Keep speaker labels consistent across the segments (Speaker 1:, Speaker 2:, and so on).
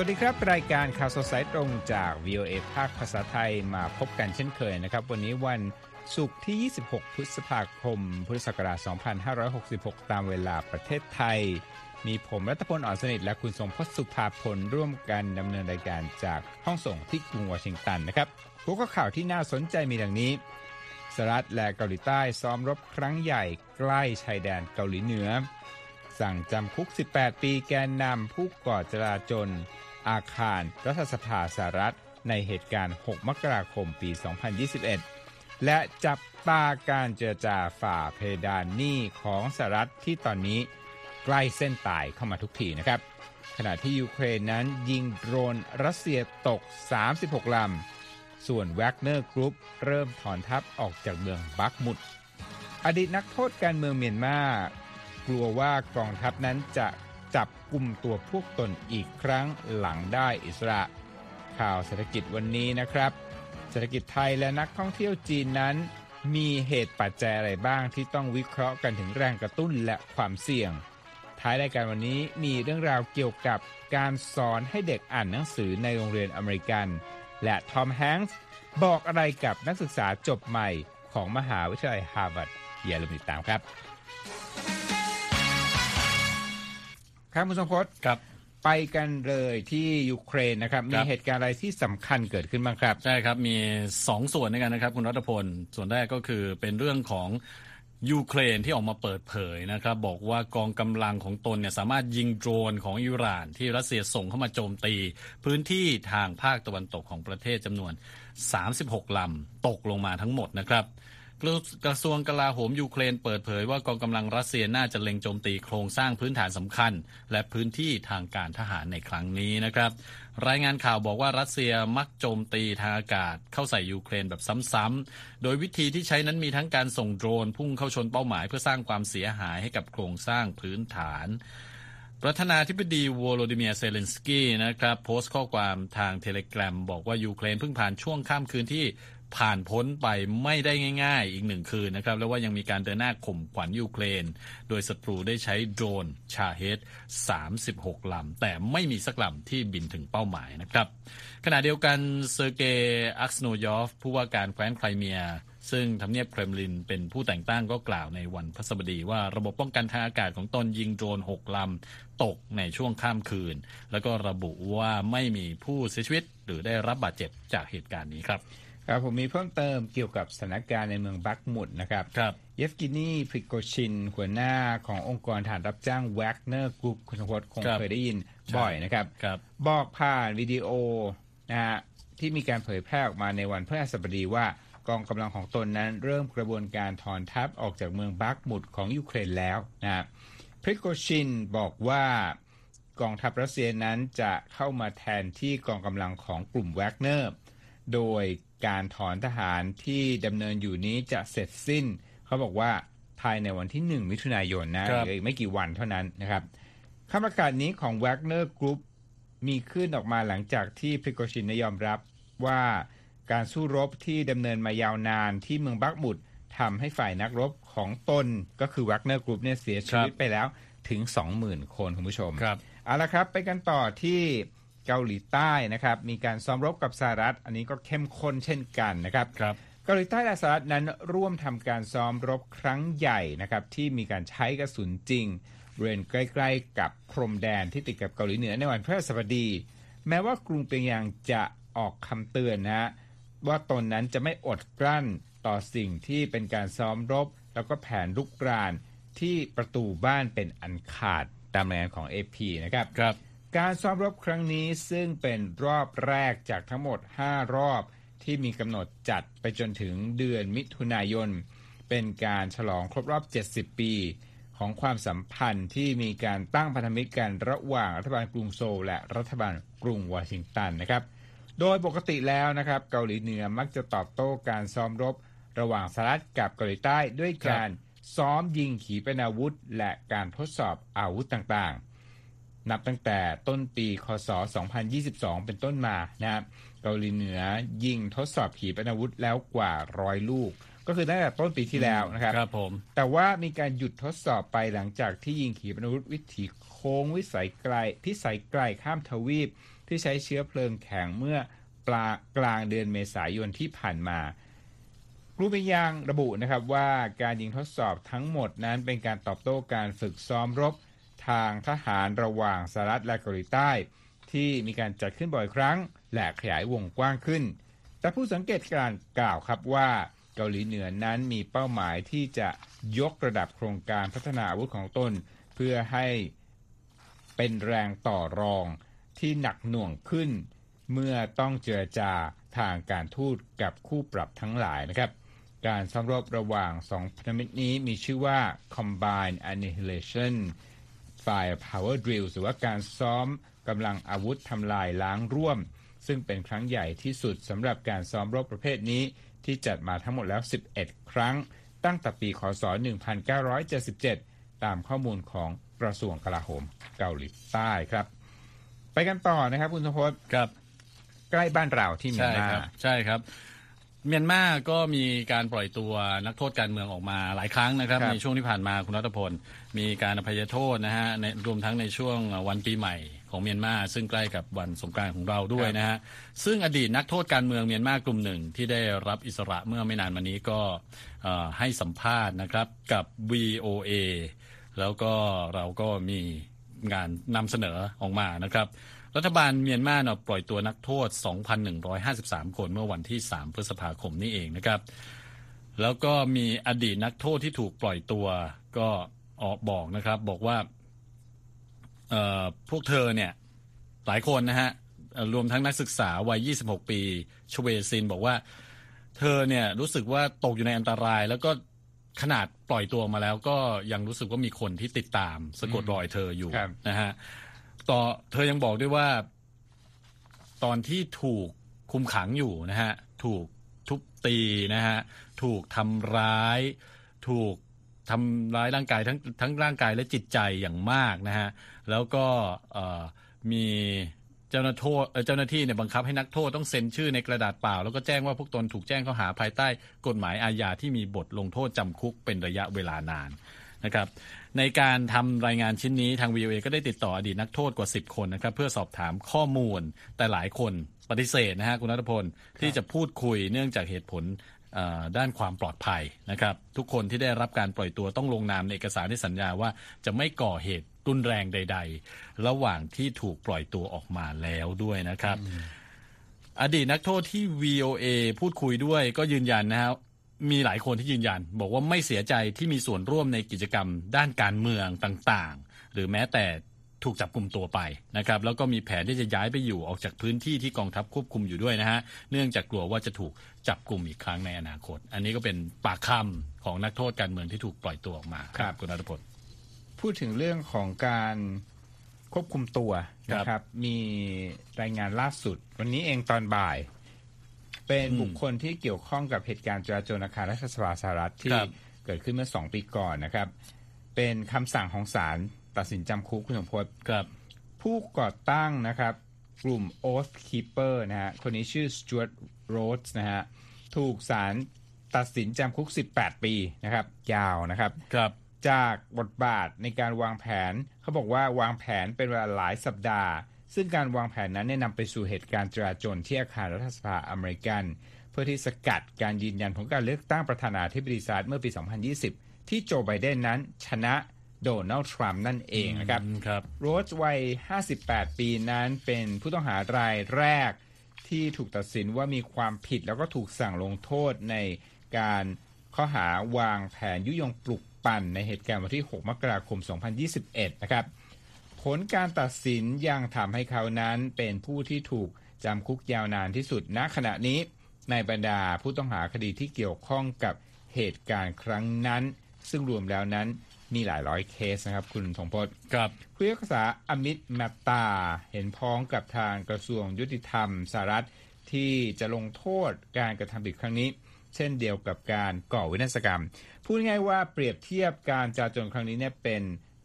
Speaker 1: วัสดีครับ รายการข่าวสดสายตรงจาก VOA ภาคภาษาไทยมาพบกันเช่นเคยนะครับ วันนี้วันศุกร์ที่ 26 พฤษภาคม พุทธศักราช 2566 ตามเวลาประเทศไทย มีผมรัตพลอ่อนสนิท และคุณทรงพศสุภาพลร่วมกันดำเนินรายการจากห้องส่งที่กรุงวอชิงตันนะครับหัวข้อข่าวที่น่าสนใจมีดังนี้สหรัฐและเกาหลีใต้ซ้อมรบครั้งใหญ่ใกล้ชายแดนเกาหลีเหนือ สั่งจำคุก 18 ปีแกนนำผู้ก่อจลาจล อาคารรัฐสภาสหรัฐ ในเหตุการณ์ 6 มกราคมปี 2021 และจับตาการเจรจาฝ่าเพดานหนี้ของสหรัฐที่ตอนนี้ใกล้เส้นตายเข้ามาทุกทีนะครับ ขณะที่ยูเครนนั้นยิงโดรนรัสเซียตก 36 ลำ ส่วนแวกเนอร์กรุ๊ปเริ่มถอนทัพออกจากเมืองบักมุด อดีตนักโทษการเมืองเมียนมากลัวว่ากองทัพนั้นจะ จับกลุ่มตัวพวกตนอีกครั้งหลังได้อิสระ ข่าวเศรษฐกิจวันนี้นะครับ เศรษฐกิจไทยและนักท่องเที่ยวจีนนั้น มีเหตุปัจจัยอะไรบ้างที่ต้องวิเคราะห์กันถึงแรงกระตุ้นและความเสี่ยง ท้ายรายการวันนี้มีเรื่องราวเกี่ยวกับการสอนให้เด็กอ่านหนังสือในโรงเรียนอเมริกัน และทอมแฮงส์บอกอะไรกับนักศึกษาจบใหม่ของมหาวิทยาลัยฮาร์วาร์ดอย่าลืมติดตามครับ ครับคุณสมพศ
Speaker 2: ครับ
Speaker 1: ไปกันเลยที่ยูเครนนะครับ
Speaker 2: ค
Speaker 1: มี
Speaker 2: รับ
Speaker 1: เหตุการณ์อะไรที่สำคัญเกิดขึ้นบ้างครับ
Speaker 2: ใช่ครับ มี 2 ส่วนด้วยกันนะครับ คุณรัตพล ส่วนแรกก็คือเป็นเรื่องของยูเครนที่ออกมาเปิดเผยนะครับ บอกว่ากองกำลังของตนเนี่ยสามารถยิงโดรนของอิหร่าน ที่รัสเซียส่งเข้ามาโจมตี พื้นที่ทางภาคตะวันตกของประเทศจำนวน 36 ลำตกลงมาทั้งหมดนะครับ กระทรวงกลาโหมยูเครนเปิดเผยว่ากองกำลังรัสเซียน่าจะเล็งโจมตีโครงสร้างพื้นฐานสำคัญ และพื้นที่ทางการทหารในครั้งนี้นะครับ รายงานข่าวบอกว่ารัสเซียมักโจมตีทางอากาศเข้าใส่ยูเครนแบบซ้ำๆ โดยวิธีที่ใช้นั้นมีทั้งการส่งโดรนพุ่งเข้าชนเป้าหมายเพื่อสร้างความเสียหายให้กับโครงสร้างพื้นฐานประธานาธิบดีวโลดิเมียเซเลนสกี้นะครับ โพสต์ข้อความทางเทเลกราฟบอกว่า ยูเครนเพิ่งผ่านช่วงข้ามคืนที่ ผ่านพ้นไปไม่ได้ง่าย ๆ อีกหนึ่งคืนนะครับ แล้วว่ายังมีการเดินหน้าข่มขวัญยูเครน โดยศัตรูได้ใช้โดรนชาเฮด36 ลำ แต่ไม่มีสักลำที่บินถึงเป้าหมายนะครับ ขณะเดียวกันเซอร์เกย์อักสโนยอฟ ผู้ว่าการแคว้นไครเมีย ซึ่งทำเนียบเครมลินเป็นผู้แต่งตั้งก็กล่าวในวันพฤหัสบดีว่าระบบป้องกันทางอากาศของตนยิงโดรน 6 ลำ ตกในช่วงข้ามคืน แล้วก็ระบุว่าไม่มีผู้เสียชีวิตหรือได้รับบาดเจ็บจากเหตุการณ์นี้ครับ
Speaker 1: ครับผมมีเพิ่มเติมเกี่ยวกับสถานการณ์ในเมืองบักมุดนะครับ
Speaker 2: ครับ
Speaker 1: เยฟกินีพริโกชิน หัวหน้าขององค์กรฐานรับจ้างแวกเนอร์กรุ๊ปคุณสมพศคง
Speaker 2: ครับ
Speaker 1: เคยได้ยิน
Speaker 2: ใช่
Speaker 1: บ่อยนะครับ
Speaker 2: ครับ
Speaker 1: บอกผ่านวิดีโอนะฮะที่มีการเผยแพร่ออกมาในวันพฤหัสบดีว่ากองกำลังของตนนั้นเริ่มกระบวนการถอนทัพออกจากเมืองบักมุดของยูเครนแล้วนะฮะพริโกชินบอกว่ากองทัพรัสเซียนั้นจะเข้ามาแทนที่กองกำลังของกลุ่มแวกเนอร์โดย การถอนทหารที่ดำเนินอยู่นี้จะเสร็จสิ้น เขาบอกว่าภายในวันที่ 1 มิถุนายนนะครับเหลืออีกไม่กี่วันเท่านั้นนะครับคำประกาศนี้ของ Wagner Group มีขึ้นออกมาหลังจากที่พริโกชินได้ยอมรับว่าการสู้รบที่ดำเนินมายาวนานที่เมืองบักมุดทำให้ฝ่ายนักรบของตนก็คือ Wagner Group เนี่ยเสียชีวิตไปแล้วถึง 20,000 คนคุณผู้ชม
Speaker 2: ครับ
Speaker 1: เอาละครับ ไปกันต่อที่ เกาหลีใต้นะครับ มีการซ้อมรบกับสหรัฐ อันนี้ก็เข้มข้นเช่นกันนะครับ
Speaker 2: ครับ
Speaker 1: เกาหลีใต้และสหรัฐนั้นร่วมทำการซ้อมรบครั้งใหญ่นะครับที่มีการใช้กระสุนจริงบริเวณใกล้ๆ กับพรมแดนที่ติดกับเกาหลีเหนือในวันพฤหัสบดี แม้ว่ากรุงเปียงยางจะออกคำเตือนนะฮะว่าตนนั้นจะไม่อดกลั้นต่อสิ่งที่เป็นการซ้อมรบ แล้วก็แผนลุกรานที่ประตูบ้านเป็นอันขาดตามรายงานของ AP นะครับ
Speaker 2: ครับ
Speaker 1: การซ้อมรบครั้งนี้ซึ่งเป็นรอบแรกจากทั้งหมด 5 รอบที่มีกำหนดจัดไปจนถึงเดือนมิถุนายน เป็นการฉลองครบรอบ 70 ปี ของความสัมพันธ์ที่มีการตั้งพันธมิตรกันระหว่างรัฐบาลกรุงโซลและรัฐบาลกรุงวอชิงตันนะครับ โดยปกติแล้วนะครับ เกาหลีเหนือมักจะตอบโต้การซ้อมรบ ระหว่างสหรัฐกับเกาหลีใต้ด้วยการซ้อมยิงขีปนาวุธ และการทดสอบอาวุธต่างๆ นับตั้งแต่ต้นปี คศ 2022 เป็นต้นมานะครับเกาหลีเหนือยิงทดสอบขีปนาวุธแล้วกว่าร้อยลูก ก็คือตั้งแต่ต้นปีที่แล้วนะครับ
Speaker 2: ครับผม
Speaker 1: แต่ว่ามีการหยุดทดสอบไปหลังจากที่ยิงขีปนาวุธวิถีโคโค้งวิสัยไกลพิสัยไกลข้ามทวีป ที่ใช้เชื้อเพลิงแข็งเมื่อปลากลางเดือนเมษายนที่ผ่านมารูปยังระบุนะครับว่าการยิงทดสอบทั้งหมดนั้นเป็นการตอบโต้การฝึกซ้อมรบ ทางทหารระหว่างสหรัฐและเกาหลีใต้ ที่มีการจัดขึ้นบ่อยครั้ง และขยายวงกว้างขึ้น แต่ผู้สังเกตการกล่าวครับว่าเกาหลีเหนือนั้นมีเป้าหมายที่จะยกระดับโครงการพัฒนาอาวุธของตน เพื่อให้เป็นแรงต่อรองที่หนักหน่วงขึ้น เมื่อต้องเจรจาทางการทูตกับคู่ปรับทั้งหลายนะครับ การซ้อมรบระหว่างสองพันธมิตรนี้มีชื่อว่า Combined Annihilation Firepower Drill หรือว่าการซ้อมกำลังอาวุธทำลายล้างร่วม ซึ่งเป็นครั้งใหญ่ที่สุดสำหรับการซ้อมรบประเภทนี้ ที่จัดมาทั้งหมดแล้ว 11 ครั้ง ตั้งแต่ปีคศ 1977 ตามข้อมูลของกระทรวงกลาโหมเกาหลีใต้ครับ ไปกันต่อนะครับคุณสมพศ
Speaker 2: ครับ
Speaker 1: ใกล้บ้านเราที่เมีย
Speaker 2: ใช่
Speaker 1: นมา
Speaker 2: ครับใช่ครับเมียนมาก็มีการปล่อยตัวนักโทษการเมืองออกมาหลายครั้งนะครับ
Speaker 1: ครับ
Speaker 2: ในช่วงที่ผ่านมาคุณรัตพล มีการอภัยโทษนะฮะในรวมทั้งในช่วงวันปีใหม่ของเมียนมาซึ่งใกล้กับวันสงกรานต์ของเราด้วยนะฮะซึ่งอดีตนักโทษการเมืองเมียนมากลุ่มหนึ่งที่ได้รับอิสระเมื่อไม่นานมานี้ก็เอ่อให้สัมภาษณ์นะครับกับ VOA แล้วก็เราก็มีงานนำเสนอออกมานะครับ รัฐบาลเมียนมาเนาะปล่อยตัวนักโทษ 2,153 คนเมื่อวันที่ 3 พฤษภาคมนี้เองนะครับ แล้วก็มีอดีตนักโทษที่ถูกปล่อยตัวก็ ออกบอกนะครับ บอกว่าเอ่อพวกเธอเนี่ยหลายคนนะฮะเอ่อรวมทั้งนักศึกษาวัย 26 ปีชเวซินบอกว่า เธอเนี่ยรู้สึกว่าตกอยู่ในอันตราย แล้วก็ขนาดปล่อยตัวมาแล้วก็ยังรู้สึกว่ามีคนที่ติดตามสะกดรอยเธออยู่
Speaker 1: ครับ
Speaker 2: นะฮะต่อเธอยังบอกด้วยว่า ตอนที่ถูกคุมขังอยู่นะฮะถูกทุบตีนะฮะถูกทำร้าย ถูก ทำร้ายร่างกายทั้งทั้งร่างกายและจิตใจอย่างมากนะฮะแล้วก็มีเจ้าหน้าโทษเจ้าหน้าที่เนี่ยบังคับให้นักโทษต้องเซ็นชื่อในกระดาษเปล่า แล้วก็แจ้งว่าพวกตนถูกแจ้งข้อหาภายใต้กฎหมายอาญาที่มีบทลงโทษจำคุกเป็นระยะเวลานานนะครับในการทำรายงานชิ้นนี้ทาง VOA ก็ได้ติดต่ออดีตนักโทษกว่า 10 คนนะครับเพื่อสอบถามข้อมูลแต่หลายคนปฏิเสธนะฮะคุณนัทพลที่จะพูดคุยเนื่องจากเหตุผล ด้านความปลอดภัยนะครับ ทุกคนที่ได้รับการปล่อยตัวต้องลงนามในเอกสารที่สัญญาว่าจะไม่ก่อเหตุรุนแรงใด ๆ ระหว่างที่ถูกปล่อยตัวออกมาแล้วด้วยนะครับ อดีตนักโทษที่ VOA พูดคุยด้วยก็ยืนยันนะครับมีหลายคนที่ยืนยัน บอกว่าไม่เสียใจที่มีส่วนร่วมในกิจกรรมด้านการเมืองต่างๆ หรือแม้แต่ ถูกจับกลุ่มตัวไปนะครับแล้วก็มีแผนที่จะย้ายไปอยู่ออกจากพื้นที่ที่กองทัพควบคุมอยู่ด้วยนะฮะเนื่องจากกลัวว่าจะถูกจับกลุ่มอีกครั้งในอนาคต อันนี้ก็เป็นปากคำของนักโทษการเมืองที่ถูกปล่อยตัวออกมา
Speaker 1: ครับ
Speaker 2: คุณนัทพล
Speaker 1: พูดถึงเรื่องของการควบคุมตัว
Speaker 2: ครับ
Speaker 1: นะครับ มีรายงานล่าสุด วันนี้เองตอนบ่าย เป็น
Speaker 2: อืม
Speaker 1: บุคคลที่เกี่ยวข้องกับเหตุการณ์จราจรอาคารรัฐสภาสหรัฐที่
Speaker 2: ครับ
Speaker 1: เกิดขึ้นเมื่อสองปีก่อนนะครับ เป็นคำสั่งของศาลตัดสินจำคุกคุณสมพศ
Speaker 2: ครับ
Speaker 1: ผู้ก่อตั้งนะครับ กลุ่ม Oath Keeper นะฮะคนนี้ชื่อ Stuart Rhodes นะฮะถูกศาลตัดสินจำคุก 18 ปีนะครับ ยาวนะครับ
Speaker 2: ครับ
Speaker 1: จากบทบาทในการวางแผน เขาบอกว่าวางแผนเป็นเวลาหลายสัปดาห์ ซึ่งการวางแผนนั้นเนี่ยนำไปสู่เหตุการณ์จราจรที่อาคารรัฐสภาอเมริกัน เพื่อที่สกัดการยืนยันของการเลือกตั้งประธานาธิบดีสหรัฐเมื่อปี 2020 ที่โจไบเดนนั้นชนะ โดนัลด์ทรัมป์นั่นเองนะครับ
Speaker 2: ครับ
Speaker 1: โรสวัย 58 ปีนั้นเป็นผู้ต้องหารายแรกที่ถูกตัดสินว่ามีความผิดแล้วก็ถูกสั่งลงโทษในการข้อหาวางแผนยุยงปลุกปั่นในเหตุการณ์วันที่ 6 มกราคม 2021 นะครับ ผลการตัดสินยังทำให้เขานั้นเป็นผู้ที่ถูกจำคุกยาวนานที่สุดณขณะนี้ ในบรรดาผู้ต้องหาคดีที่เกี่ยวข้องกับเหตุการณ์ครั้งนั้น ซึ่งรวมแล้วนั้น มีหลายร้อยเคสนะครับ คุณทงพจน์
Speaker 2: ครับ
Speaker 1: ผู้พิพากษาอมิตแมตตา เห็นพ้องกับทางกระทรวงยุติธรรมสหรัฐที่จะลงโทษการกระทำผิดครั้งนี้ เช่นเดียวกับการก่อวินาศกรรม พูดง่ายๆว่าเปรียบเทียบการจราจรครั้งนี้เนี่ยเป็น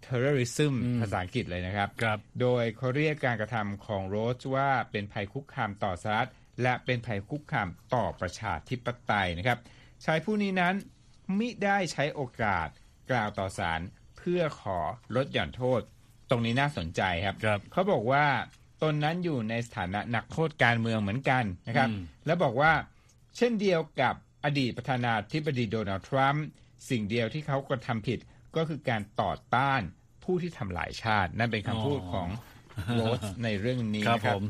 Speaker 1: terrorism
Speaker 2: อืม
Speaker 1: ภาษาอังกฤษเลยนะครับ
Speaker 2: ครับ
Speaker 1: โดยเขาเรียกการกระทำของโรสว่าเป็นภัยคุกคามต่อสหรัฐและเป็นภัยคุกคามต่อประชาธิปไตยนะครับชายผู้นี้นั้นมิได้ใช้โอกาส กล่าวต่อศาลเพื่อขอลดหย่อนโทษ ตรงนี้น่าสนใจครับ
Speaker 2: ครับ
Speaker 1: เขาบอกว่าตนนั้นอยู่ในสถานะนักโทษการเมืองเหมือนกันนะครับ
Speaker 2: อืม
Speaker 1: แล้วบอกว่า เช่นเดียวกับอดีตประธานาธิบดีโดนัลด์ทรัมป์สิ่งเดียวที่เขากระทำผิดก็คือการต่อต้านผู้ที่ทำลายชาติ นั่นเป็นคำพูดของโรสในเรื่องนี้
Speaker 2: ครับ
Speaker 1: นะค
Speaker 2: ผ
Speaker 1: รับ
Speaker 2: ม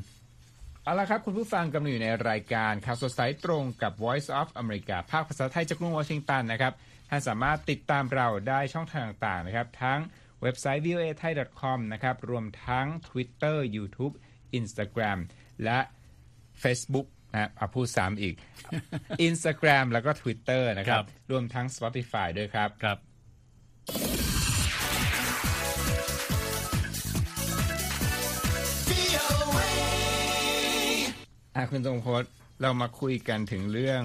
Speaker 1: เอาละครับ คุณผู้ฟังกำลังอยู่ในรายการข่าวสดสายตรงกับ Voice of America ภาคภาษาไทยจากกรุงวอชิงตันนะครับ ท่านสามารถติดตามเราได้ช่องทางต่างๆนะครับ ทั้งเว็บไซต์ voa thai com นะครับ รวมทั้ง Twitter YouTube Instagram และ Facebook นะอะพูดซ้ำอีก Instagram แล้วก็ Twitter นะครั
Speaker 2: ครับบ
Speaker 1: รวมทั้ง Spotify ด้วยครับ
Speaker 2: ครับ
Speaker 1: อะคุณทรงพจน์เรามาคุยกันถึงเรื่อง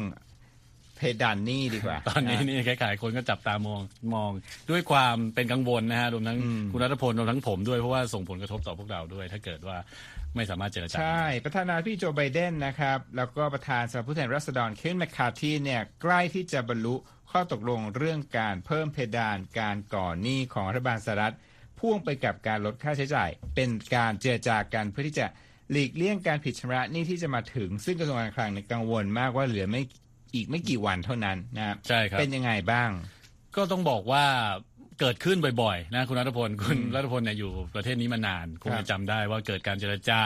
Speaker 1: เพดานหนี้ดีกว่า
Speaker 2: ตอนนี้ะนี่คล้ายๆคนก็จับตามองมอง ด้วยความเป็นกังวลนะฮะรวมทั้งคุณรัฐพลรวมทั้งผมด้วยเพราะว่าส่งผลกระทบต่อพวกเราด้วย ถ้าเกิดว่าไม่สามารถเจรจา
Speaker 1: ใช่ ประธานาธิบดีโจไบเดนนะครับ แล้วก็ประธานสภาผู้แทนราษฎรเคนแมคคาร์ทีเนี่ยใกล้ที่จะบรรลุข้อตกลงเรื่องการเพิ่มเพดานการก่อหนี้ของรัฐบาลสหรัฐพ่วงไปกับการลดค่าใช้จ่าย เป็นการเจรจากันเพื่อที่จะหลีกเลี่ยงการผิดชำระหนี้ที่จะมาถึง ซึ่งกระทรวงการคลังเนี่ยกังวลมากว่าเหลือไม่ อีกไม่กี่วันเท่านั้นนะครับ
Speaker 2: ใช่ครับ
Speaker 1: เป็นยังไงบ้าง
Speaker 2: ก็ต้องบอกว่าเกิดขึ้นบ่อยๆนะคุณรัฐพลคุณรัฐพลเนี่ยอยู่ประเทศนี้มานานคง
Speaker 1: ครั
Speaker 2: จะ
Speaker 1: บ
Speaker 2: จำได้ว่าเกิดการเจรจา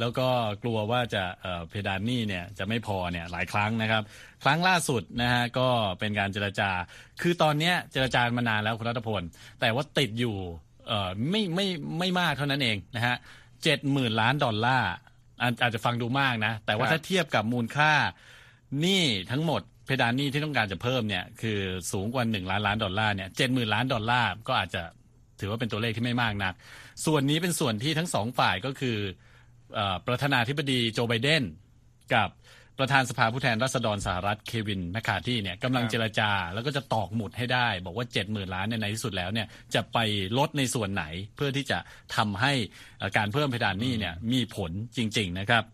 Speaker 2: แล้วก็กลัวว่าจะเอ่อเพดานหนี้เนี่ยจะไม่พอเนี่ยหลายครั้งนะครับ ครั้งล่าสุดนะฮะก็เป็นการเจรจา คือตอนเนี้ยเจรจามานานแล้วคุณรัฐพล แต่ว่าติดอยู่เอ่อไม่ไม่ไม่มากเท่านั้นเองนะฮะเจ็ดหมื่นล้านดอลลาร์อาจอาจจะฟังดูมากนะ แต่ว่า
Speaker 1: ครับ
Speaker 2: ถ้าเทียบกับมูลค่า หนี้ทั้งหมดเพดานหนี้ที่ต้องการจะเพิ่มเนี่ยคือสูงกว่า1ล้านล้านดอลลาร์เนี่ยเจ็ดหมื่นล้านดอลลาร์ก็อาจจะถือว่าเป็นตัวเลขที่ไม่มากนัก ส่วนนี้เป็นส่วนที่ทั้งสองฝ่ายก็คืออประธานาธิบดีโจไบเดนกับประธานสภาผู้แทนราษฎรสหรัฐเควินแมคคาที่เนี่ยกำลังเจรจา แล้วก็จะตอกหมุดให้ได้ บอกว่า 7 0,000 ล้านในที่สุดแล้วเนี่ยจะไปลดในส่วนไหนเพื่อที่จะทำให้การเพิ่มเพดานหนี้เนี่ยมีผลจริง ๆ นะครับ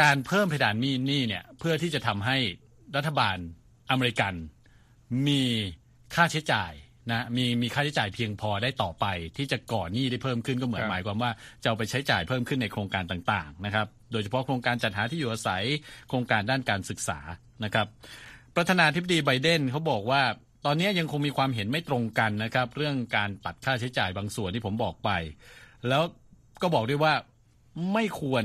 Speaker 2: การเพิ่มเพดานหนี้หนี้เนี่ยเพื่อที่จะทำให้รัฐบาลอเมริกัน มีค่าใช้จ่ายนะมีมีค่าใช้จ่ายเพียงพอได้ต่อไป ที่จะก่อหนี้ได้เพิ่มขึ้นก็เหมือน
Speaker 1: ครับ
Speaker 2: หมายความว่าจะเอาไปใช้จ่ายเพิ่มขึ้นในโครงการต่างๆนะครับโดยเฉพาะโครงการจัดหาที่อยู่อาศัยโครงการด้านการศึกษานะครับประธานาธิบดีไบเดนเขาบอกว่าตอนนี้ยังคงมีความเห็นไม่ตรงกันนะครับ เรื่องการตัดค่าใช้จ่ายบางส่วนที่ผมบอกไป แล้วก็บอกด้วยว่าไม่ควร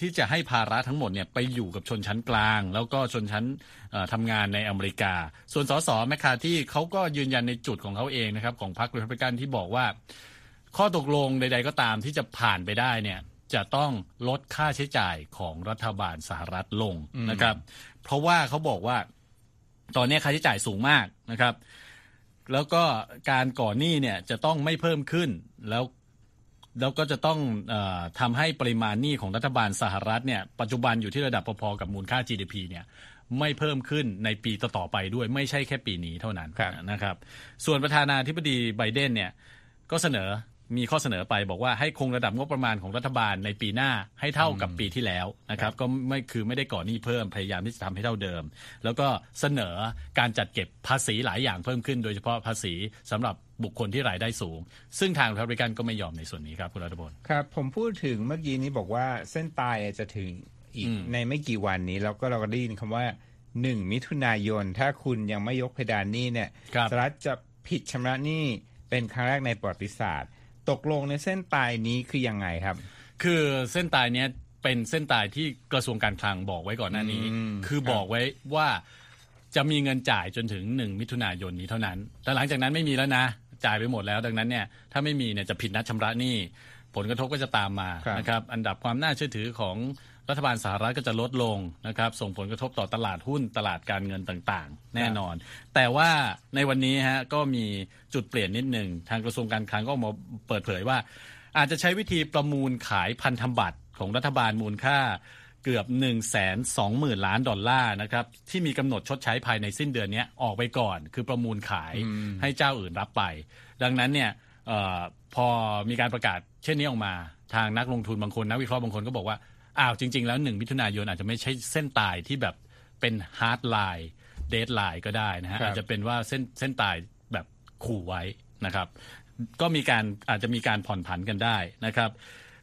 Speaker 2: ที่จะให้ภาระทั้งหมดเนี่ยไปอยู่กับชนชั้นกลาง แล้วก็ชนชั้นเอ่อทำงานในอเมริกา ส่วนสสแมคคาที่เขาก็ยืนยันในจุดของเขาเองนะครับของพรรครีพับลิกันที่บอกว่า ข้อตกลงใด ๆ ก็ตามที่จะผ่านไปได้เนี่ยจะต้องลดค่าใช้จ่ายของรัฐบาลสหรัฐลงนะครับ เพราะว่าเขาบอกว่าตอนนี้ค่าใช้จ่ายสูงมากนะครับ แล้วก็การก่อหนี้เนี่ยจะต้องไม่เพิ่มขึ้นแล้ว แล้วก็จะต้องเออทำให้ปริมาณหนี้ของรัฐบาลสหรัฐเนี่ยปัจจุบันอยู่ที่ระดับพอๆกับมูลค่า GDP เนี่ยไม่เพิ่มขึ้นในปีต่อๆไปด้วยไม่ใช่แค่ปีนี้เท่านั้น
Speaker 1: ครับ
Speaker 2: นะครับ ส่วนประธานาธิบดีไบเดนเนี่ยก็เสนอมีข้อเสนอไปบอกว่าให้คงระดับงบประมาณของรัฐบาลในปีหน้าให้เท่ากับปีที่แล้วนะครับก็ไม่คือไม่ได้ก่อหนี้เพิ่มพยายามที่จะทำให้เท่าเดิม แล้วก็เสนอการจัดเก็บภาษีหลายอย่างเพิ่มขึ้น โดยเฉพาะภาษีสำหรับ บุคคลที่รายได้สูง ซึ่งทางรัฐบาลก็ไม่ยอมในส่วนนี้ครับคุณรัฐพล
Speaker 1: ครับ ผมพูดถึงเมื่อกี้นี้บอกว่าเส้นตายจะถึงอีก
Speaker 2: อืม
Speaker 1: ในไม่กี่วันนี้แล้วก็เราก็ได้ยินคำว่าหนึ่งมิถุนายน ถ้าคุณยังไม่ยกเพดานหนี้เนี่ย
Speaker 2: ครับ
Speaker 1: สหรัฐจะผิดชำระหนี้เป็นครั้งแรกในประวัติศาสตร์ ตกลงในเส้นตายนี้คือยังไงครับ
Speaker 2: คือเส้นตายเนี้ยเป็นเส้นตายที่กระทรวงการคลังบอกไว้ก่อนหน้านี้
Speaker 1: อืม
Speaker 2: คือ
Speaker 1: ครับ
Speaker 2: บอกไว้ว่าจะมีเงินจ่ายจนถึงหนึ่งมิถุนายนนี้เท่านั้น แต่หลังจากนั้นไม่มีแล้วนะ จ่ายไปหมดแล้ว ดังนั้นเนี่ยถ้าไม่มีเนี่ยจะผิดนัดชำระหนี้ผลกระทบก็จะตามมา
Speaker 1: ครับ
Speaker 2: นะครับอันดับความน่าเชื่อถือของรัฐบาลสหรัฐก็จะลดลงนะครับส่งผลกระทบต่อตลาดหุ้นตลาดการเงินต่างๆ แน่นอน แต่ว่าในวันนี้ฮะก็มีจุดเปลี่ยนนิดหนึ่งทางกระทรวงการคลังก็ออกมาเปิดเผยว่า อาจจะใช้วิธีประมูลขายพันธบัตรของรัฐบาลมูลค่า เกือบ 1 2 0 0 0 0 ล้านดอลลาร์นะครับที่มีกำหนดชดใช้ภายในสิ้นเดือนนี้ออกไปก่อน คือประมูลขายให้เจ้าอื่นรับไป ดังนั้นเนี่ยเออพอมีการประกาศเช่นนี้ออกมาทางนักลงทุนบางคนนักวิเคราะห์บางคนก็บอกว่าอ้าวจริง ๆ แล้วหนึ่งมิถุนายนอาจจะไม่ใช่เส้นตายที่แบบเป็น hardline deadline ก็ได้นะฮะ
Speaker 1: ครับ
Speaker 2: อาจจะเป็นว่าเส้นเส้นตายแบบขู่ไว้นะครับ ก็มีการอาจจะมีการผ่อนผันกันได้นะครับ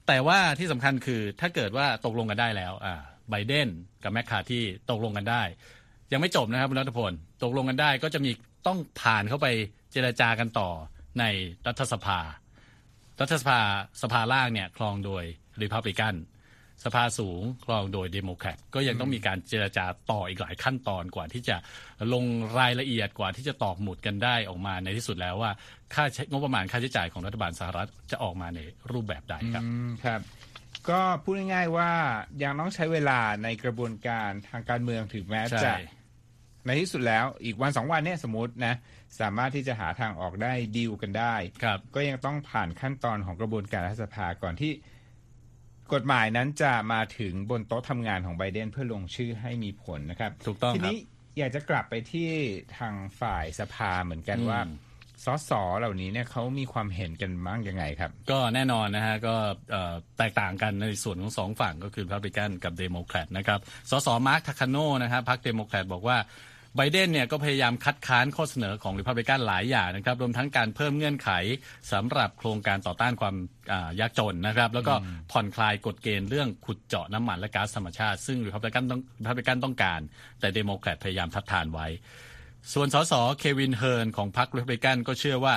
Speaker 2: แต่ว่าที่สำคัญคือถ้าเกิดว่าตกลงกันได้แล้วอ่าไบเดนกับแมคคาร์ธีตกลงกันได้ ยังไม่จบนะครับคุณรัฐพลตกลงกันได้ก็จะมีต้องผ่านเข้าไปเจรจากันต่อในรัฐสภา รัฐสภาสภาล่างเนี่ยครองโดยริพับลิกัน สภาสูงครองโดยเดโมแครตก็ยังต้องมีการเจรจาต่ออีกหลายขั้นตอนกว่าที่จะลงรายละเอียดกว่าที่จะตอกหมุดกันได้ออกมาในที่สุดแล้วว่า ค่างบประมาณค่าใช้จ่ายของรัฐบาลสหรัฐจะออกมาในรูปแบบใดครับ
Speaker 1: อืมครับ ก็พูดง่ายๆว่ายังต้องใช้เวลาในกระบวนการทางการเมืองถึงแม้
Speaker 2: ใช่
Speaker 1: จะในที่สุดแล้วอีกวันสองวันเนี่ยสมมตินะสามารถที่จะหาทางออกได้ดีลกันได้
Speaker 2: ครับ
Speaker 1: ก็ยังต้องผ่านขั้นตอนของกระบวนการรัฐสภาก่อนที่ กฎหมายนั้นจะมาถึงบนโต๊ะทำงานของไบเดนเพื่อลงชื่อให้มีผลนะครับ
Speaker 2: ถูกต้อง
Speaker 1: ที
Speaker 2: ครับ
Speaker 1: นี้อยากจะกลับไปที่ทางฝ่ายสภาเหมือนกัน
Speaker 2: อืม
Speaker 1: ว่าสสเหล่านี้เนี่ยเขามีความเห็นกันบ้างยังไงครับ
Speaker 2: ก็แน่นอนนะฮะก็เอ่อแตกต่างกันในส่วนของสองฝั่งก็คือ r ับ b ิกันกับเดโมแครตนะครับสสมาร์คทาคาโนนะครับพรรคเดโมแครตบอกว่า ไบเดนเนี่ยก็พยายามคัดค้านข้อเสนอของริพับลิกันหลายอย่างนะครับรวมทั้งการเพิ่มเงื่อนไขสำหรับโครงการต่อต้านความอ่ายากจนนะครับแล้วก็ผ่อนคลายกฎเกณฑ์เรื่องขุดเจาะน้ำมันและก๊าซธรรมชาติ ซึ่งริพับลิกันต้องริพับลิกันต้องการ แต่เดโมแครตพยายามทัดทานไว้ ส่วนสสเควินเฮิร์นของพรรครีพับลิกันก็เชื่อว่า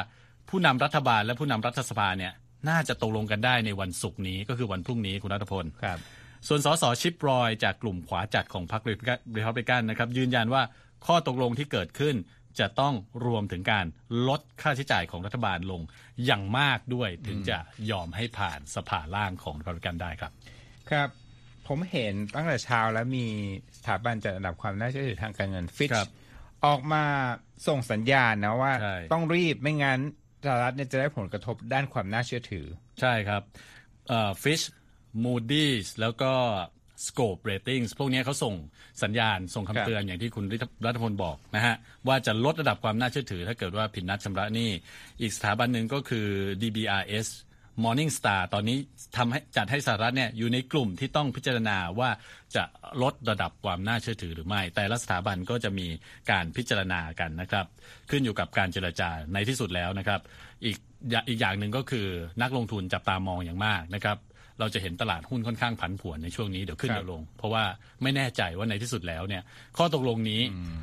Speaker 2: ผู้นำรัฐบาลและผู้นำรัฐสภาเนี่ยน่าจะตกลงกันได้ในวันศุกร์นี้ก็คือวันพรุ่งนี้คุณรัฐพล
Speaker 1: ครับ
Speaker 2: ส่วนสสชิปรอยจากกลุ่มขวาจัดของพรรครีพับลิกันนะครับยืนยันว่า ข้อตกลงที่เกิดขึ้นจะต้องรวมถึงการลดค่าใช้จ่ายของรัฐบาลลงอย่างมากด้วยถึงจะยอมให้ผ่านสภาล่างของรีพับลิกันได้ครับ
Speaker 1: ครับ ผมเห็นตั้งแต่เช้าแล้วมีสถาบันจัดอันดับความน่าเชื่อถือทางการเงินฟิช
Speaker 2: ครับ
Speaker 1: ออกมาส่งสัญญาณนะว่า
Speaker 2: ใช่
Speaker 1: ต้องรีบไม่งั้นสหรัฐเนี่ยจะได้ผลกระทบด้านความน่าเชื่อถือ
Speaker 2: ใช่ครับฟิช Moody's แล้วก็ Scope Ratings พวกนี้เขาส่งสัญญาณส่ง
Speaker 1: ครั
Speaker 2: คำ
Speaker 1: บ
Speaker 2: เตือนอย่างที่คุณรัฐพลบอกนะฮะว่าจะลดระดับความน่าเชื่อถือ ถ้าเกิดว่าผิดนัดชำระหนี้ อีกสถาบันหนึ่งก็คือ DBRS Morningstar ตอนนี้ทำให้จัดให้สหรัฐเนี่ยอยู่ในกลุ่มที่ต้องพิจารณาว่าจะลดระดับความน่าเชื่อถือหรือไม่ แต่ละสถาบันก็จะมีการพิจารณากันนะครับ ขึ้นอยู่กับการเจรจาในที่สุดแล้วนะครับ อีกอย่างอีกอย่างหนึ่งก็คือนักลงทุนจับตามองอย่างมากนะครับ เราจะเห็นตลาดหุ้นค่อนข้างผันผวนในช่วงนี้เดี๋ยวขึ้น
Speaker 1: ครับ
Speaker 2: เดี๋ยวลง เพราะว่าไม่แน่ใจว่าในที่สุดแล้วเนี่ยข้อตกลงนี้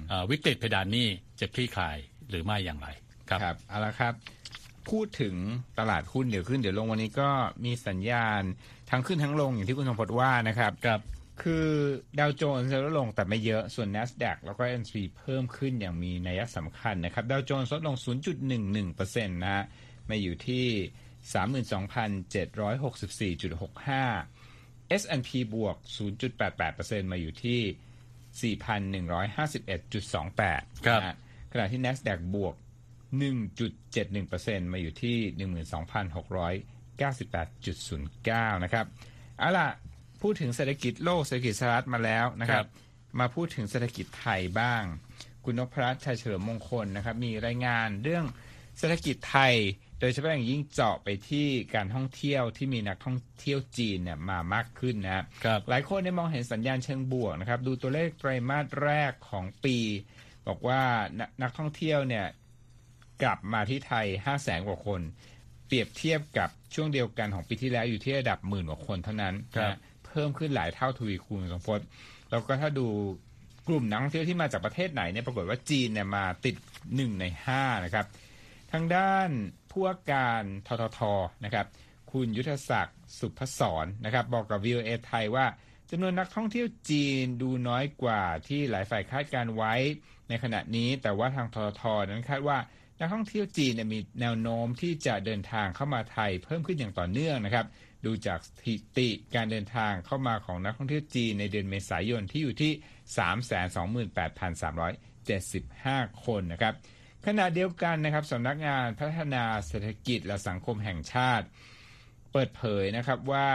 Speaker 2: เอ่อวิกฤตเพดานหนี้จะคลี่คลายหรือไม่อย่างไรครับ
Speaker 1: ครับเอาละครับ พูดถึงตลาดหุ้นเดี๋ยวขึ้นเดี๋ยวลงวันนี้ก็มีสัญญาณทั้งขึ้นทั้งลงอย่างที่คุณสมพศว่านะครับ
Speaker 2: ครับ
Speaker 1: คือดาวโจนส์ลดลงแต่ไม่เยอะ ส่วน NASDAQ แล้วก็ S&P เพิ่มขึ้นอย่างมีนัยสำคัญนะครับดาวโจนส์ลดลง 0.11%นะฮะมาอยู่ที่ 32,764.65 S&P บวก 0.88%มาอยู่ที่ 4,151.28
Speaker 2: ครับ
Speaker 1: นะฮะขณะที่ NASDAQ บวก 1.71%มาอยู่ที่ 12,698.09 นะครับ เอาล่ะ พูดถึงเศรษฐกิจโลกเศรษฐกิจสหรัฐมาแล้วนะครั
Speaker 2: ครับบ
Speaker 1: มาพูดถึงเศรษฐกิจไทยบ้าง คุณนพรัตน์ชัยเฉลิมมงคลนะครับ มีรายงานเรื่องเศรษฐกิจไทย โดยเฉพาะอย่างยิ่งเจาะไปที่การท่องเที่ยวที่มีนักท่องเที่ยวจีนเนี่ยมามากขึ้นนะครับ
Speaker 2: ครับ
Speaker 1: หลายคนได้มองเห็นสัญญาณเชิงบวกนะครับ ดูตัวเลขไตรมาสแรกของปี บอกว่านนักท่องเที่ยวเนี่ยกลับมาที่ไทย5 0 0แสนกว่าคน เปรียบเทียบกับช่วงเดียวกันของปีที่แล้วอยู่ที่ระดับหมื่นกว่าคนเท่านั้น
Speaker 2: ครับ
Speaker 1: นะเพิ่มขึ้นหลายเท่าทวีคูณสมพศแล้วก็ถ้าดูกลุ่มนักท่องเที่ยวที่มาจากประเทศไหนเนี่ยปรากฏว่าจีนเนี่ยมาติดหนึ่งในห้านะครับทางด้านผู้ว่าการทททนะครับ คุณยุทธศักดิ์สุพศรนะครับ บอกกับ VOA ไทยว่าจำนวนนักท่องเที่ยวจีนดูน้อยกว่าที่หลายฝ่ายคาดการไว้ในขณะนี้ แต่ว่าทางทททนั้นคาดว่านักท่องเที่ยวจีนเนี่ยมีแนวโน้มที่จะเดินทางเข้ามาไทยเพิ่มขึ้นอย่างต่อเนื่องนะครับ ดูจากสถิติการเดินทางเข้ามาของนักท่องเที่ยวจีนในเดือนเมษายนที่อยู่ที่ 328,375 คนนะครับ ขณะเดียวกันนะครับสำนักงานพัฒนาเศรษฐกิจและสังคมแห่งชาติ เปิดเผยนะครับว่า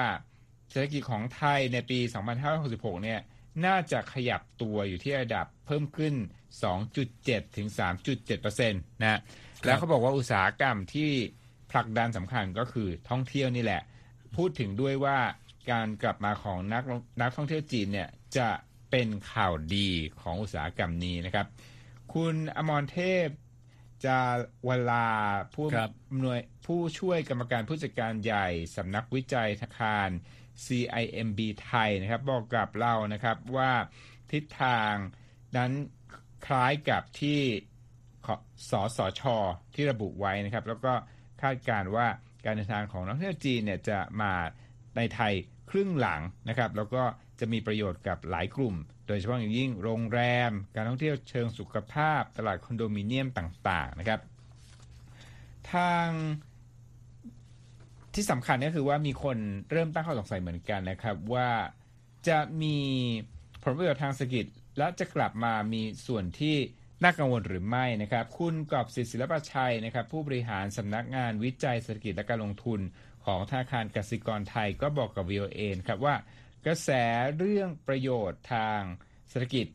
Speaker 1: เศรษฐกิจของไทยในปี 2566 เนี่ยน่าจะขยับตัวอยู่ที่ระดับเพิ่มขึ้น 2.7 ถึง 3.7%นะแล้วเขาบอกว่าอุตสาหกรรมที่ผลักดันสำคัญก็คือท่องเที่ยวนี่แหละ พูดถึงด้วยว่าการกลับมาของนักนักท่องเที่ยวจีนเนี่ยจะเป็นข่าวดีของอุตสาหกรรมนี้นะครับ คุณอมรเทพ จาเวลาผู้
Speaker 2: ครับ
Speaker 1: หน่วยผู้ช่วยกรรมการผู้จัดการใหญ่สำนักวิจัยธนาคาร CIMB ไทยนะครับ บอกกับเรานะครับว่าทิศทางนั้นคล้ายกับที่ขสสช ที่ระบุไว้นะครับ แล้วก็คาดการณ์ว่าการเดินทางของนักท่องเที่ยวจีนเนี่ยจะมาในไทยครึ่งหลังนะครับ แล้วก็จะมีประโยชน์กับหลายกลุ่มโด ยเฉพาะอย่างยิ่งโรงแรม การท่องเที่ยวเชิงสุขภาพ ตลาดคอนโดมิเนียมต่าง ๆ นะครับ ทางที่สำคัญก็คือว่ามีคนเริ่มตั้งข้อสงสัยเหมือนกันนะครับ ว่าจะมีผลประโยชน์ทางเศรษฐกิจ และจะกลับมามีส่วนที่น่ากังวลหรือไม่นะครับ คุณกอบศิษศิลปชัยนะครับ ผู้บริหารสำนักงานวิจัยเศรษฐกิจและการลงทุนของธนาคารกสิกรไทยก็บอกกับ VOA นครับว่า กระแสเรื่องประโยชน์ทางเศรษฐกิจ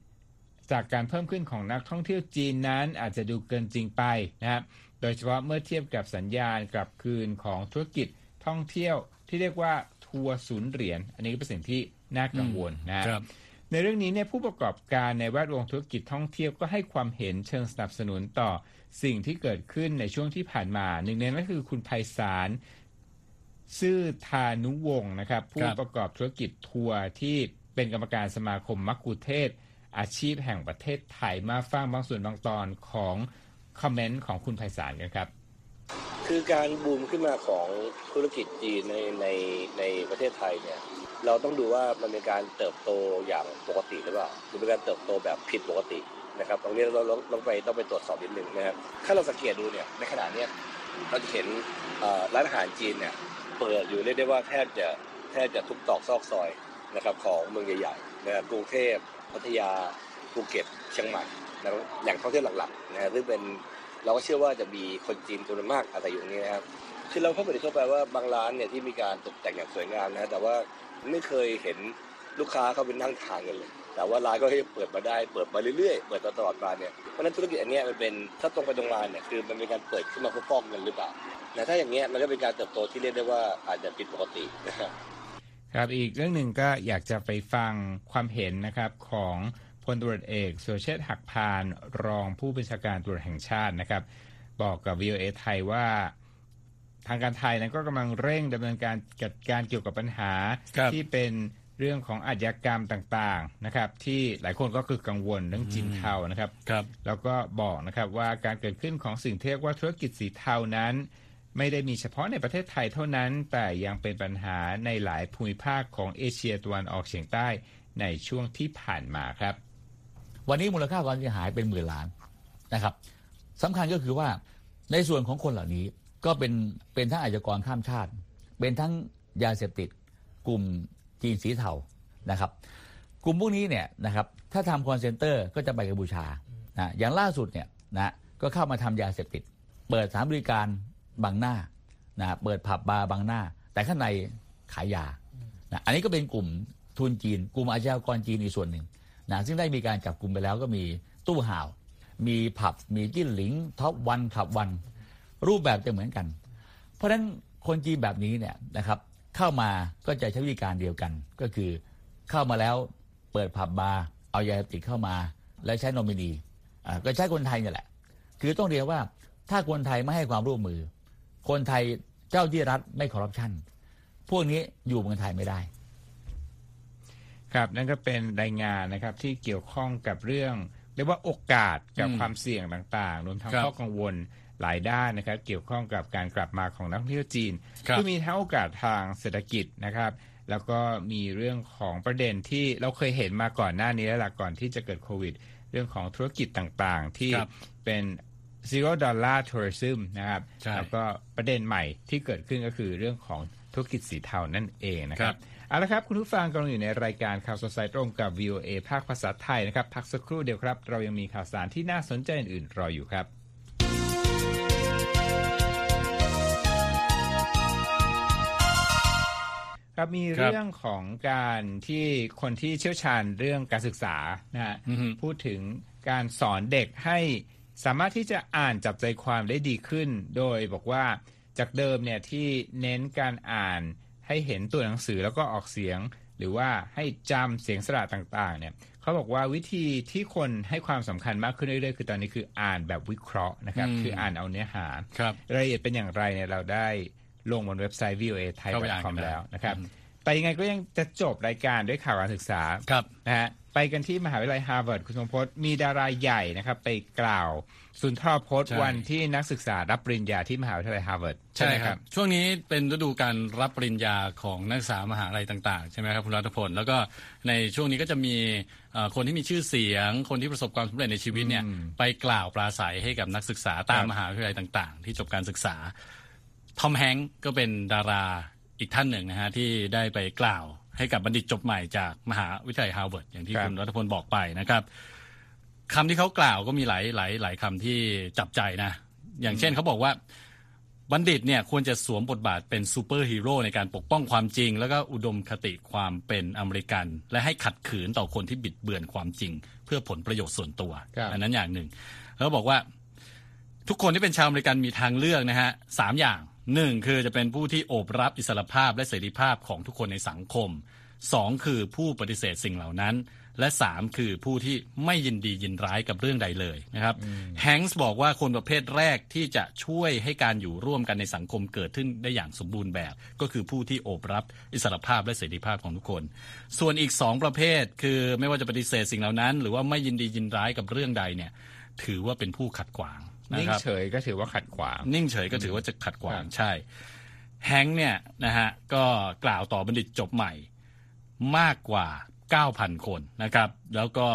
Speaker 1: จากการเพิ่มขึ้นของนักท่องเที่ยวจีนนั้นอาจจะดูเกินจริงไปนะครับ โดยเฉพาะเมื่อเทียบกับสัญญาณกลับคืนของธุรกิจท่องเที่ยวที่เรียกว่าทัวร์ศูนย์เหรียญ อันนี้ก็เป็นสิ่งที่น่ากังวลนะ
Speaker 2: ครับ
Speaker 1: ในเรื่องนี้เนี่ยผู้ประกอบการในแวดวงธุรกิจท่องเที่ยวก็ให้ความเห็นเชิงสนับสนุนต่อสิ่งที่เกิดขึ้นในช่วงที่ผ่านมา หนึ่งในนั้นก็คือคุณไพศาล ซื่อทานุวงศ์นะครับ ผู้ประกอบธุรกิจทัวร์ที่เป็นกรรมการสมาคมมักคุเทศ อาชีพแห่งประเทศไทยมาฟังบางส่วนบางตอนของคอมเมนต์ของคุณไพศาลกันครับ
Speaker 3: คือการบูมขึ้นมาของธุรกิจจีนในในในประเทศไทยเนี่ยเราต้องดูว่ามันเป็นการเติบโตอย่างปกติหรือเปล่าหรือเป็นการเติบโตแบบผิดปกตินะครับตรงนี้เราเราต้องไปต้องไปตรวจสอบนิดนึงนะครับถ้าเราสังเกตดูเนี่ยในขณะเนี้ยเราจะเห็นเอ่อร้านอาหารจีนเนี่ย เปิดอยู่เรียกได้ว่าแทบจะแทบจะทุกตอกซอกซอยนะครับของเมืองใหญ่ๆนะครับกรุงเทพพัทยาภูเก็ตเชียงใหม่นะครับแหล่งท่องเที่ยวหลักๆนะฮะซึ่งเป็นเราก็เชื่อว่าจะมีคนจีนจำนวนมากอาศัยอยู่ตรงนี้นะครับคือเราเข้าไปเข้าไปว่าบางร้านเนี่ยที่มีการตกแต่งอย่างสวยงามนะแต่ว่าไม่เคยเห็นลูกค้าเขาเป็นนั่งทานกันเลย แต่ว่าร้านก็ให้เปิดมาได้เปิดมาเรื่อยๆ เปิดตลอดมาเนี่ยเพราะฉะนั้นธุรกิจอันเนี้ยมันเป็นถ้าตรงไปตรงมาเนี่ยคือมันเป็นการเปิดขึ้นมาเพื่อฟอกเงินหรือเปล่าแต่ถ้าอย่างเงี้ยมันก็เป็นการเติบโตที่เรียกได้ว่าอาจจะผิดปกตินะครับ
Speaker 1: ครับอีกเรื่องหนึ่งก็อยากจะไปฟังความเห็นนะครับของพลตำรวจเอกสุรเชษฐ์หักพานรองผู้บัญชาการตำรวจแห่งชาตินะครับ บอกกับ VOA ไทยว่าทางการไทยนั้นก็กำลังเร่งดำเนินการจัดการเกี่ยวกับปัญหา
Speaker 2: ครับ
Speaker 1: ที่เป็นเรื่องของอาชญากรรมต่างๆนะครับ ที่หลายคนก็คือกังวลเรื่องจีนเทานะครับ
Speaker 2: ครับ
Speaker 1: แล้วก็บอกนะครับว่าการเกิดขึ้นของสิ่งที่เรียกว่าธุรกิจสีเทานั้น ไม่ได้มีเฉพาะในประเทศไทยเท่านั้น แต่ยังเป็นปัญหาในหลายภูมิภาคของเอเชียตะวันออกเฉียงใต้ในช่วงที่ผ่านมาครับ
Speaker 4: วันนี้มูลค่าความเสียหายเป็นหมื่นล้านนะครับสำคัญก็คือว่าในส่วนของคนเหล่านี้ก็เป็นเป็นทั้งอาชญากรข้ามชาติ เป็นทั้งยาเสพติด กลุ่มจีนสีเทานะครับ กลุ่มพวกนี้เนี่ยนะครับถ้าทำคอลเซ็นเตอร์ก็จะไปกัมพูชานะอย่างล่าสุดเนี่ยนะก็เข้ามาทำยาเสพติด เปิดสานบริการ บางหน้านะเปิดผับบาร์บางหน้า แต่ข้างในขายยานะอันนี้ก็เป็นกลุ่มทุนจีน กลุ่มอาชญากรจีนอีกส่วนหนึ่งนะซึ่งได้มีการจับกลุ่มไปแล้วก็มีตู้ห่าว มีผับมีจิ้นหลิงท็อปวันขับวัน รูปแบบจะเหมือนกัน เพราะฉะนั้นคนจีนแบบนี้เนี่ยนะครับเข้ามาก็จะใช้วิธีการเดียวกัน ก็คือเข้ามาแล้วเปิดผับบาร์เอายาเสพติดเข้ามา แล้วใช้นอมินีอ่าก็ใช้คนไทยนี่แหละ คือต้องเรียนว่าถ้าคนไทยไม่ให้ความร่วมมือ คนไทยเจ้าที่รัฐไม่คอร์รัปชันพวกนี้อยู่เมืองไทยไม่ได้
Speaker 1: ครับนั่นก็เป็นรายงานนะครับที่เกี่ยวข้องกับเรื่อง เรียกว่าโอกาสกับ
Speaker 2: อืม
Speaker 1: ความเสี่ยงต่างๆรวมทั้ง
Speaker 2: ครับ
Speaker 1: ข้อกังวลหลายด้านนะครับ เกี่ยวข้องกับการกลับมาของนักท่องเที่ยวจีน
Speaker 2: ครับ
Speaker 1: ก็มีทั้งโอกาสทางเศรษฐกิจนะครับ แล้วก็มีเรื่องของประเด็นที่เราเคยเห็นมาก่อนหน้านี้แล้วล่ะก่อนที่จะเกิดโควิด เรื่องของธุรกิจต่างๆ ที่
Speaker 2: ครับ
Speaker 1: เป็น zero dollar tourism นะครับ
Speaker 2: ใช่
Speaker 1: แล้วก็ประเด็นใหม่ที่เกิดขึ้นก็คือเรื่องของธุรกิจสีเทานั่นเองนะค
Speaker 2: ค
Speaker 1: รั
Speaker 2: รับบ
Speaker 1: เอาละครับ คุณผู้ฟังกำลังอยู่ในรายการข่าวสดสายตรงกับ VOA ภาคภาษาไทยนะครับ พักสักครู่เดียวครับ เรายังมีข่าวสารที่น่าสนใจอื่นๆรออยู่ครับครับมี
Speaker 2: ครับ
Speaker 1: เรื่องของการที่คนที่เชี่ยวชาญเรื่องการศึกษานะฮะ
Speaker 2: อือฮึ
Speaker 1: พูดถึงการสอนเด็กให้ สามารถที่จะอ่านจับใจความได้ดีขึ้น โดยบอกว่าจากเดิมเนี่ยที่เน้นการอ่านให้เห็นตัวหนังสือแล้วก็ออกเสียง หรือว่าให้จำเสียงสระต่างๆเนี่ยเขาบอกว่าวิธีที่คนให้ความสำคัญมากขึ้นเรื่อยๆ คือตอนนี้คืออ่านแบบวิเคราะห์นะครับ คืออ่านเอาเนื้อหา
Speaker 2: ครับ
Speaker 1: รายละเอียดเป็นอย่างไรเนี่ยเราได้ลงบนเว็บไซต์ voa thai
Speaker 2: เข้าไปอ่านกั
Speaker 1: com
Speaker 2: นได้
Speaker 1: แล้วนะครับ แต่ยังไงก็ยังจะจบรายการด้วยข่าวการศึกษา
Speaker 2: ครับ
Speaker 1: นะฮะ ไปกันที่มหาวิทยาลัยฮาร์วาร์ดคุณทรงพจน์มีดาราใหญ่นะครับ ไปกล่าวสุนทรพจน์
Speaker 2: ใช่
Speaker 1: วันที่นักศึกษารับปริญญาที่มหาวิทยาลัยฮาร์วาร์ด
Speaker 2: ใช่
Speaker 1: ไหม
Speaker 2: ครับ ช่วงนี้เป็นฤดูการรับปริญญาของนักศึกษามหาลัยต่างๆ ใช่ไหมครับคุณรัตพลแล้วก็ในช่วงนี้ก็จะมีเอ่อคนที่มีชื่อเสียง คนที่ประสบความสำเร็จในชีวิตเนี่ยไปกล่าวปราศัยให้กับนักศึกษาตามมหาวิทยาลัยต่าง ๆ ที่จบการศึกษาทอมแฮงส์ก็เป็นดาราอีกท่านหนึ่งนะฮะที่ได้ไปกล่าว ให้กับบัณฑิตจบใหม่จากมหาวิทยาลัยฮาร์วาร์ดอย่างที่
Speaker 1: ครับ
Speaker 2: คุณรัตพลบอกไปนะครับคำที่เขากล่าวก็มีหลายหลายหลายคำที่จับใจนะ อย่างเช่นเขาบอกว่าบัณฑิตเนี่ยควรจะสวมบทบาทเป็นซูเปอร์ฮีโร่ในการปกป้องความจริง แล้วก็อุดมคติความเป็นอเมริกัน และให้ขัดขืนต่อคนที่บิดเบือนความจริง เพื่อผลประโยชน์ส่วนตัว
Speaker 1: ครับ
Speaker 2: อันนั้นอย่างหนึ่ง แล้วบอกว่า ทุกคนที่เป็นชาวอเมริกันมีทางเลือกนะฮะสามอย่าง หนึ่งคือจะเป็นผู้ที่โอบรับอิสรภาพและเสรีภาพของทุกคนในสังคมสองคือผู้ปฏิเสธสิ่งเหล่านั้น และสามคือผู้ที่ไม่ยินดียินร้ายกับเรื่องใดเลยนะครับแฮงส์บอกว่าคนประเภทแรกที่จะช่วยให้การอยู่ร่วมกันในสังคมเกิดขึ้นได้อย่างสมบูรณ์แบบ ก็คือผู้ที่โอบรับอิสรภาพและเสรีภาพของทุกคน ส่วนอีกสองประเภทคือไม่ว่าจะปฏิเสธสิ่งเหล่านั้น หรือว่าไม่ยินดียินร้ายกับเรื่องใดเนี่ยถือว่าเป็นผู้ขัดขวาง นะ
Speaker 1: นิ่ง
Speaker 2: ครับ
Speaker 1: เฉยก็ถือว่าขัดขวาง
Speaker 2: นิ่งเฉยก็ถือว่าจะขัดขวาง
Speaker 1: ครับ
Speaker 2: ใช่ แฮงค์เนี่ยนะฮะก็กล่าวต่อบัณฑิตจบใหม่มากกว่า 9,000 คนนะครับ แล้วก็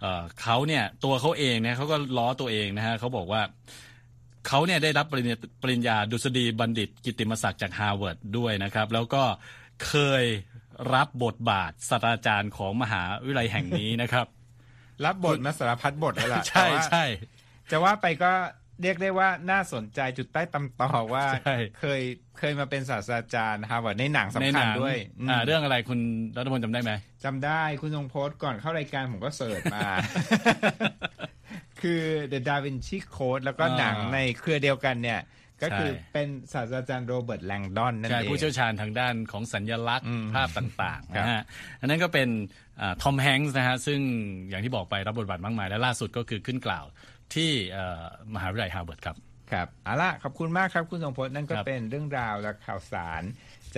Speaker 2: เอ่อเขาเนี่ยตัวเขาเองเนี่ยเขาก็ล้อตัวเองนะฮะเขาบอกว่าเขาเนี่ยได้รับปริญญาปริญญาดุษฎีบัณฑิต กิตติมศักดิ์จากฮาร์วาร์ดด้วยนะครับ แล้วก็เคยรับบทบาทศาสตราจารย์ของมหาวิทยาลัยแห่งนี้นะครับ
Speaker 1: รับบทมาสารพัดบทแล้วล่ะ
Speaker 2: ใช่
Speaker 1: แต่ว่า
Speaker 2: ใช่
Speaker 1: จะว่าไปก็เรียกได้ว่าน่าสนใจจุดใต้ตำต่อว่า
Speaker 2: ใช่
Speaker 1: เคยเคยมาเป็นศาสตราจารย์ฮาร์วาร์ดในหนัง
Speaker 2: ใน
Speaker 1: สำ
Speaker 2: ห
Speaker 1: คัญ
Speaker 2: นัง
Speaker 1: ด้วยม
Speaker 2: อ่าเรื่องอะไรคุณรัฐมนตรีจำได้ไหม
Speaker 1: จำได้คุณทรงโพสต์ก่อนเข้ารายการผมก็เสิร์ชมา คือ The Da Vinci Code แล้วก็
Speaker 2: อ่า
Speaker 1: หนังในเครือเดียวกันเนี่ย ก็คือ
Speaker 2: ใช่
Speaker 1: เป็นศาสตราจารย์โรเบิร์ตแลงดอนนั่น
Speaker 2: ใช่
Speaker 1: เอง
Speaker 2: ผู้เชี่ยวชาญทางด้านของสัญลักษณ์
Speaker 1: อืม
Speaker 2: ภาพต่างๆ
Speaker 1: ครับ
Speaker 2: นะฮะอันนั้นก็เป็นทอมแฮงส์นะฮะซึ่งอย่างที่บอกไปรับบทบาทมากมายและล่าสุดก็คือขึ้นกล่าว ที่เอ่อมหาวิทยาลัยฮาร์วาร์ดครับ
Speaker 1: ครับเอาล่ะขอบคุณมากครับคุณทรงพจน์นั่นก็
Speaker 2: ครับ
Speaker 1: เป็นเรื่องราวและข่าวสาร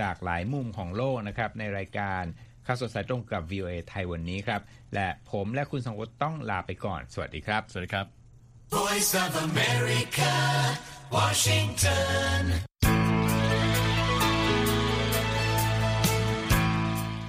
Speaker 1: จากหลายมุมของโลกนะครับในรายการข่าวสดสายตรงกับ VOA ไทยวันนี้ครับ และผมและคุณทรงพจน์ต้องลาไปก่อน สวัสดีครับ
Speaker 2: สวัสดีครับ
Speaker 5: Voice of America, Washington.